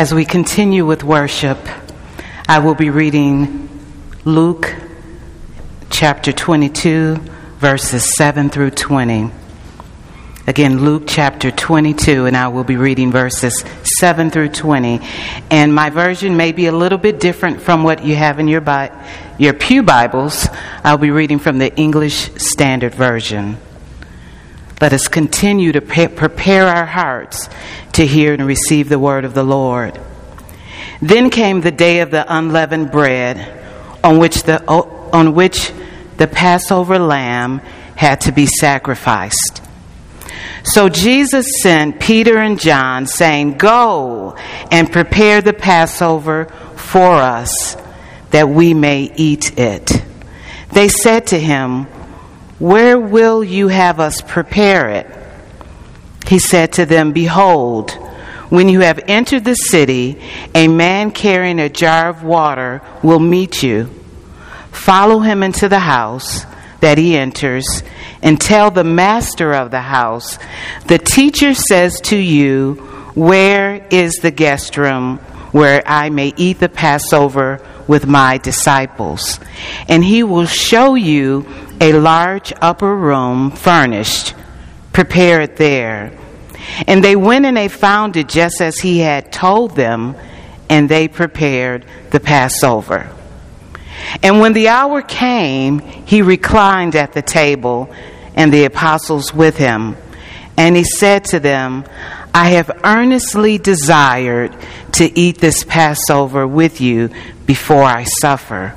As we continue with worship, I will be reading Luke chapter 22, verses 7 through 20. Again, Luke chapter 22, and I will be reading verses 7 through 20. And my version may be a little bit different from what you have in your, Bi- your Pew Bibles. I'll be reading from the English Standard Version. Let us continue to pre- prepare our hearts to hear and receive the word of the Lord. Then came the day of the unleavened bread, on which the, on which the Passover lamb had to be sacrificed. So Jesus sent Peter and John, saying, Go and prepare the Passover for us, that we may eat it. They said to him, Where will you have us prepare it? He said to them, Behold, when you have entered the city, a man carrying a jar of water will meet you. Follow him into the house that he enters and tell the master of the house, The teacher says to you, Where is the guest room where I may eat the Passover with my disciples? And he will show you a large upper room furnished. Prepare it there. And they went and they found it just as he had told them, and they prepared the Passover. And when the hour came, he reclined at the table, and the apostles with him. And he said to them, I have earnestly desired to eat this Passover with you before I suffer.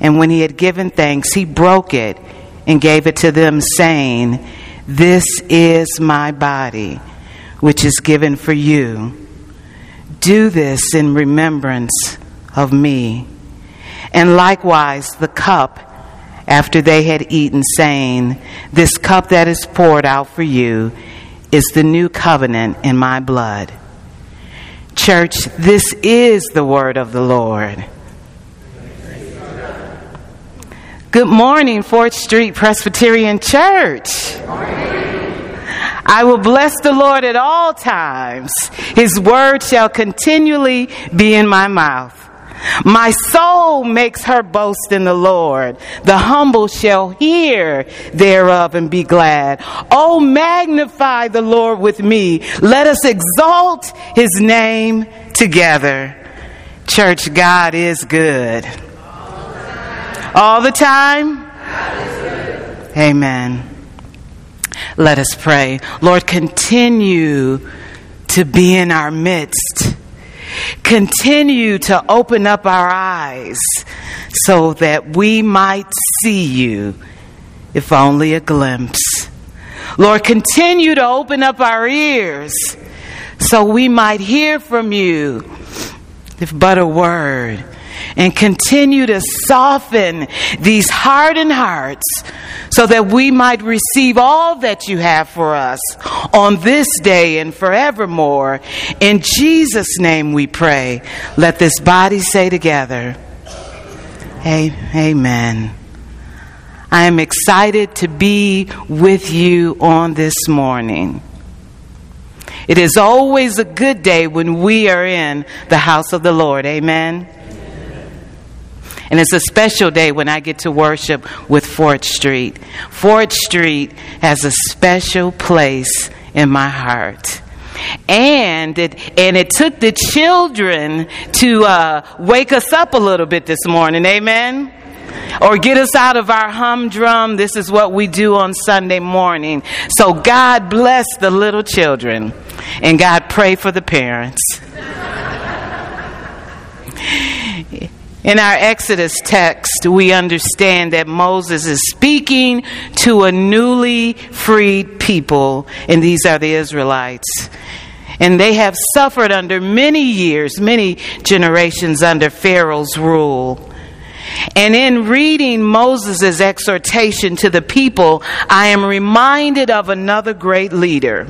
and when he had given thanks, he broke it and gave it to them, saying, This is my body, which is given for you. Do this in remembrance of me. And likewise the cup after they had eaten, saying, This cup that is poured out for you is the new covenant in my blood. Church, this is the word of the Lord. Good morning, Fort Street Presbyterian Church. I will bless the Lord at all times. His word shall continually be in my mouth. My soul makes her boast in the Lord. The humble shall hear thereof and be glad. Oh, magnify the Lord with me. Let us exalt his name together. Church, God is good. All the time? Amen. Let us pray. Lord, continue to be in our midst Continue to open up our eyes so that we might see you, if only a glimpse. Lord, continue to open up our ears so we might hear from you, if but a word and continue to soften these hardened hearts so that we might receive all that you have for us on this day and forevermore. In Jesus' name we pray. Let this body say together, Amen. I am excited to be with you on this morning. It is always a good day when we are in the house of the Lord. Amen. And it's a special day when I get to worship with Fort Street. Fort Street has a special place in my heart. And it, and it took the children to uh, wake us up a little bit this morning. Amen or get us out of our humdrum. This is what we do on Sunday morning. So God bless the little children and God pray for the parents. In our Exodus text, we understand that Moses is speaking to a newly freed people, and these are the Israelites. And they have suffered under many years, many generations under Pharaoh's rule. And in reading Moses' exhortation to the people, I am reminded of another great leader.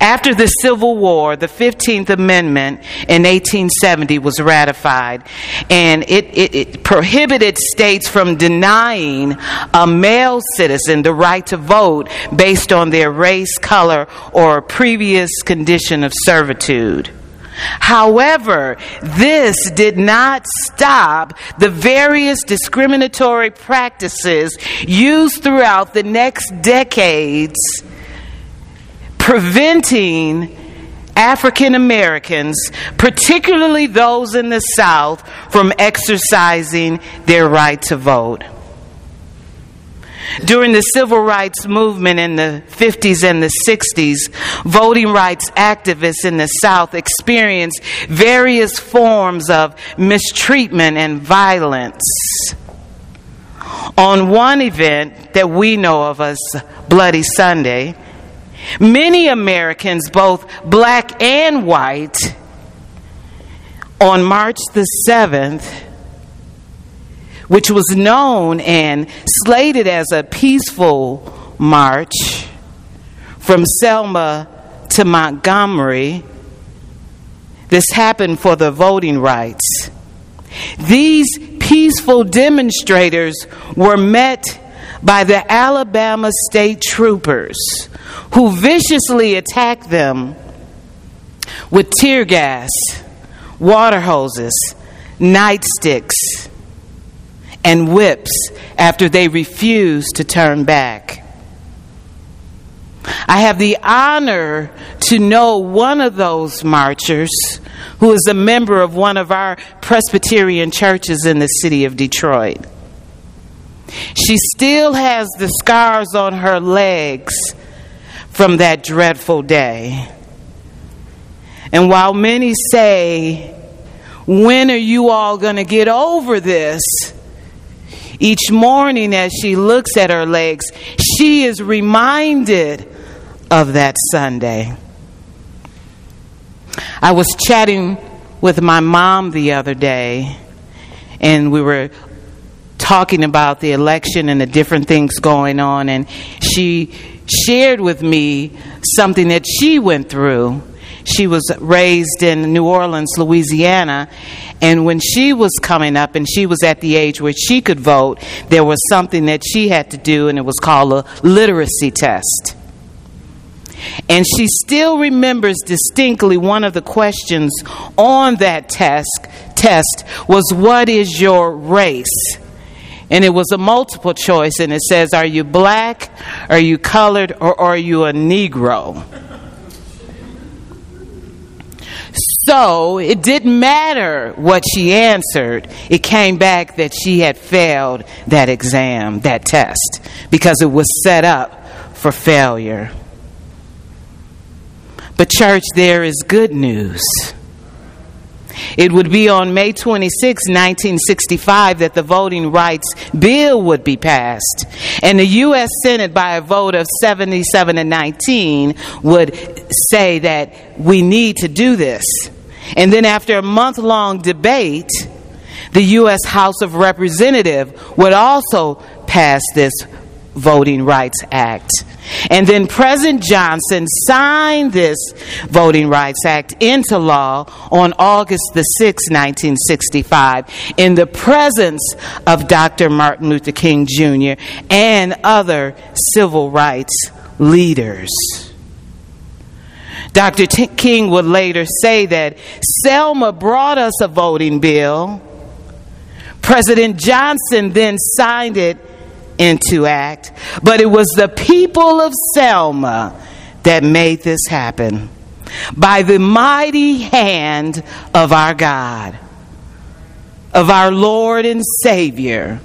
After the Civil War, the 15th Amendment in 1870 was ratified, and it, it, it, prohibited states from denying a male citizen the right to vote based on their race, color, or previous condition of servitude. However, this did not stop the various discriminatory practices used throughout the next decades, preventing African Americans, particularly those in the South, from exercising their right to vote. During the civil rights movement in the 50s and the 60s, voting rights activists in the South experienced various forms of mistreatment and violence. On one event that we know of as Bloody Sunday, many Americans, both black and white, on March the 7th, which was known and slated as a peaceful march from Selma to Montgomery. This happened for the voting rights. These peaceful demonstrators were met by the Alabama state troopers who viciously attacked them with tear gas, water hoses, nightsticks, and whips after they refused to turn back. I have the honor to know one of those marchers who is a member of one of our Presbyterian churches in the city of Detroit. She still has the scars on her legs from that dreadful day. And while many say, When are you all going to get over this? Each morning, as she looks at her legs, she is reminded of that Sunday. I was chatting with my mom the other day, and we were talking about the election and the different things going on, and she shared with me something that she went through. She was raised in New Orleans, Louisiana, and when she was coming up and she was at the age where she could vote, there was something that she had to do, and it was called a literacy test. And she still remembers distinctly one of the questions on that test, test was, What is your race? And it was a multiple choice, and it says, Are you black, are you colored, or are you a Negro? So it didn't matter what she answered. It came back that she had failed that exam, that test, because it was set up for failure. But, church, there is good news. It would be on May 26, 1965, that the Voting Rights Bill would be passed. And the U.S. Senate, by a vote of 77 and 19, would say that we need to do this. And then, after a month long debate, the U.S. House of Representatives would also pass this Voting Rights Act. And then President Johnson signed this Voting Rights Act into law on August the 6th, 1965, in the presence of Dr. Martin Luther King Jr. and other civil rights leaders. Dr. T- King would later say that Selma brought us a voting bill. President Johnson then signed it into act, but it was the people of Selma that made this happen by the mighty hand of our God, of our Lord and Savior.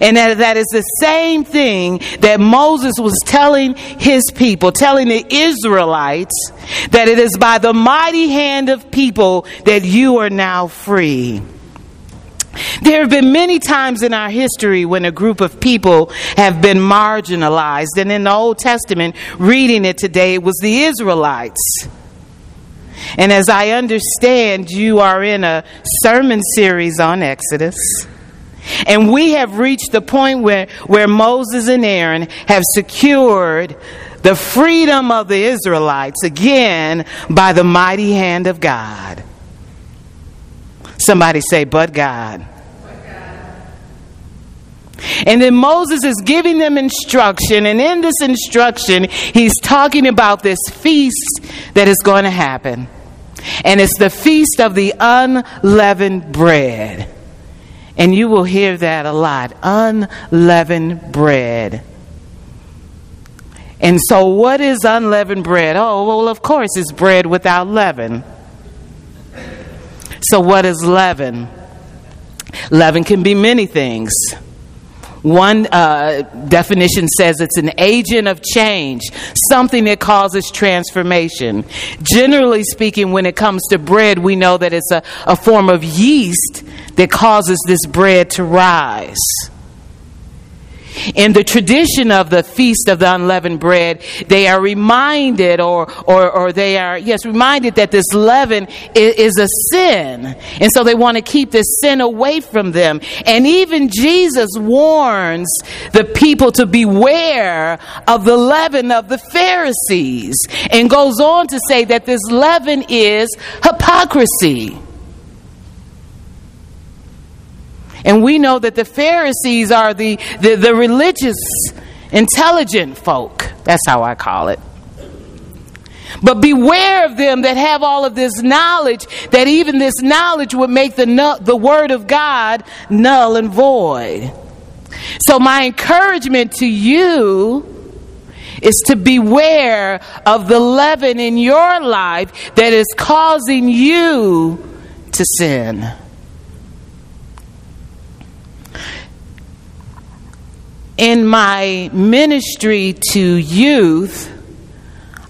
And that, that is the same thing that Moses was telling his people, telling the Israelites, that it is by the mighty hand of people that you are now free. There have been many times in our history when a group of people have been marginalized. And in the Old Testament, reading it today, it was the Israelites. And as I understand, you are in a sermon series on Exodus. And we have reached the point where, where Moses and Aaron have secured the freedom of the Israelites again by the mighty hand of God. Somebody say, but God. And then Moses is giving them instruction, and in this instruction, he's talking about this feast that is going to happen. And it's the feast of the unleavened bread. And you will hear that a lot unleavened bread. And so, what is unleavened bread? Oh, well, of course, it's bread without leaven. So, what is leaven? Leaven can be many things. One uh, definition says it's an agent of change, something that causes transformation. Generally speaking, when it comes to bread, we know that it's a, a form of yeast that causes this bread to rise. In the tradition of the Feast of the Unleavened Bread, they are reminded, or, or, or they are, yes, reminded that this leaven is, is a sin. And so they want to keep this sin away from them. And even Jesus warns the people to beware of the leaven of the Pharisees and goes on to say that this leaven is hypocrisy. And we know that the Pharisees are the, the, the religious, intelligent folk. That's how I call it. But beware of them that have all of this knowledge, that even this knowledge would make the, the word of God null and void. So, my encouragement to you is to beware of the leaven in your life that is causing you to sin. In my ministry to youth,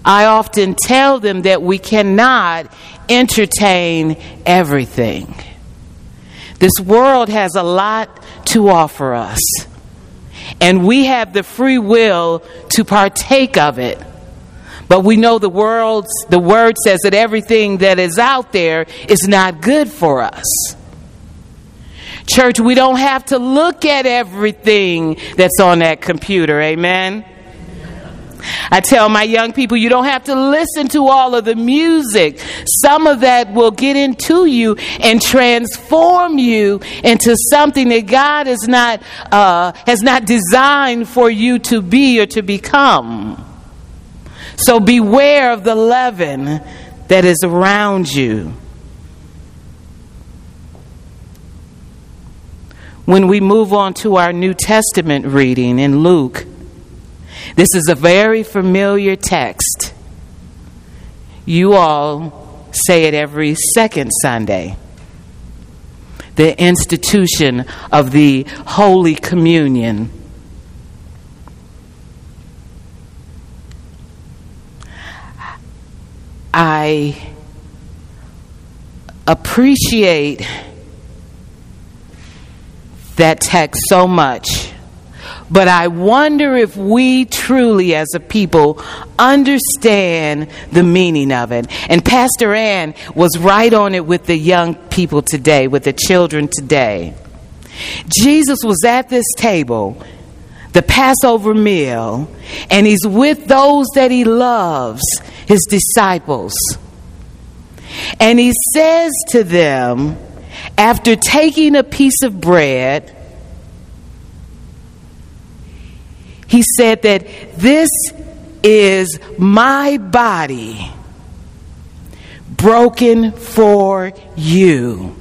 I often tell them that we cannot entertain everything. This world has a lot to offer us, and we have the free will to partake of it. But we know the world's the word says that everything that is out there is not good for us. Church, we don't have to look at everything that's on that computer. Amen. I tell my young people, you don't have to listen to all of the music. Some of that will get into you and transform you into something that God has not, uh, has not designed for you to be or to become. So beware of the leaven that is around you. When we move on to our New Testament reading in Luke, this is a very familiar text. You all say it every second Sunday. The institution of the Holy Communion. I appreciate that text so much. But I wonder if we truly, as a people, understand the meaning of it. And Pastor Ann was right on it with the young people today, with the children today. Jesus was at this table, the Passover meal, and he's with those that he loves, his disciples. And he says to them, after taking a piece of bread, he said that this is my body broken for you.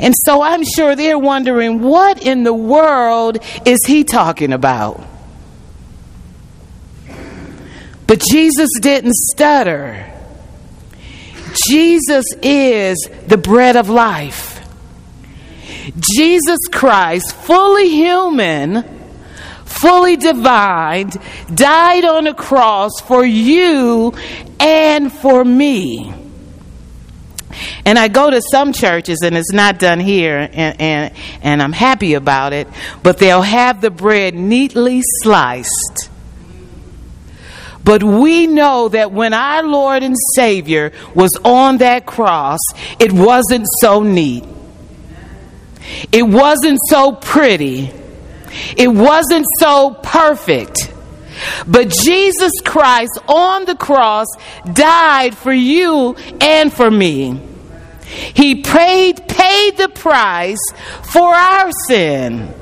And so I'm sure they're wondering what in the world is he talking about? But Jesus didn't stutter. Jesus is the bread of life. Jesus Christ, fully human, fully divine, died on a cross for you and for me. And I go to some churches, and it's not done here, and, and, and I'm happy about it, but they'll have the bread neatly sliced But we know that when our Lord and Savior was on that cross, it wasn't so neat. It wasn't so pretty. It wasn't so perfect. But Jesus Christ on the cross died for you and for me. He paid, paid the price for our sin.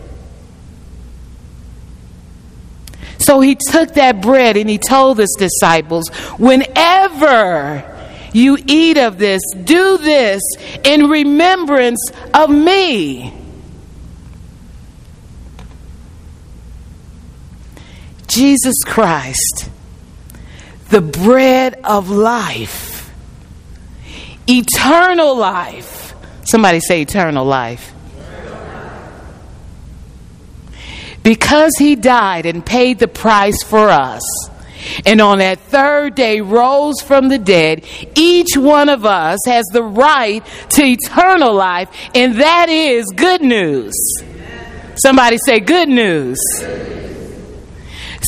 So he took that bread and he told his disciples, whenever you eat of this, do this in remembrance of me. Jesus Christ, the bread of life, eternal life. Somebody say eternal life. Because he died and paid the price for us, and on that third day rose from the dead, each one of us has the right to eternal life, and that is good news. Somebody say good news.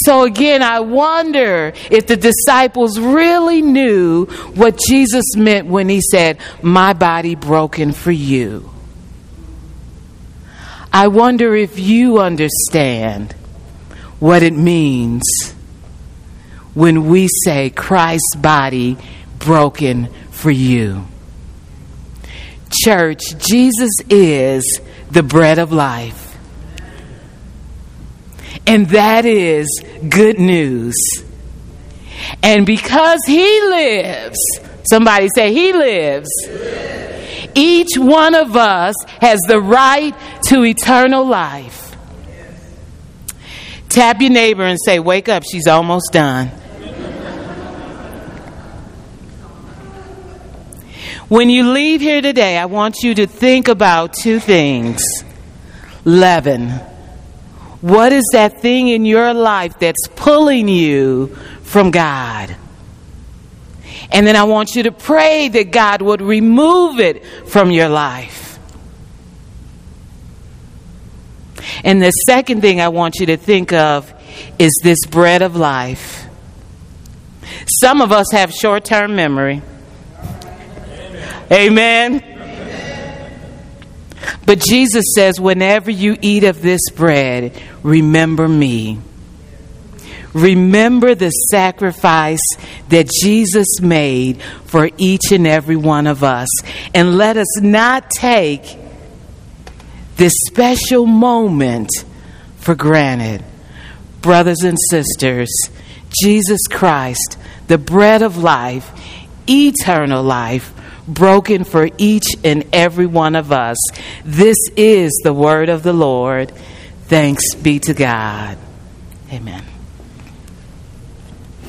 So again, I wonder if the disciples really knew what Jesus meant when he said, My body broken for you. I wonder if you understand what it means when we say Christ's body broken for you. Church, Jesus is the bread of life. And that is good news. And because He lives, somebody say, He lives. Each one of us has the right to eternal life. Tap your neighbor and say, Wake up, she's almost done. When you leave here today, I want you to think about two things leaven. What is that thing in your life that's pulling you from God? And then I want you to pray that God would remove it from your life. And the second thing I want you to think of is this bread of life. Some of us have short term memory. Amen. But Jesus says, whenever you eat of this bread, remember me. Remember the sacrifice that Jesus made for each and every one of us. And let us not take this special moment for granted. Brothers and sisters, Jesus Christ, the bread of life, eternal life, broken for each and every one of us. This is the word of the Lord. Thanks be to God. Amen.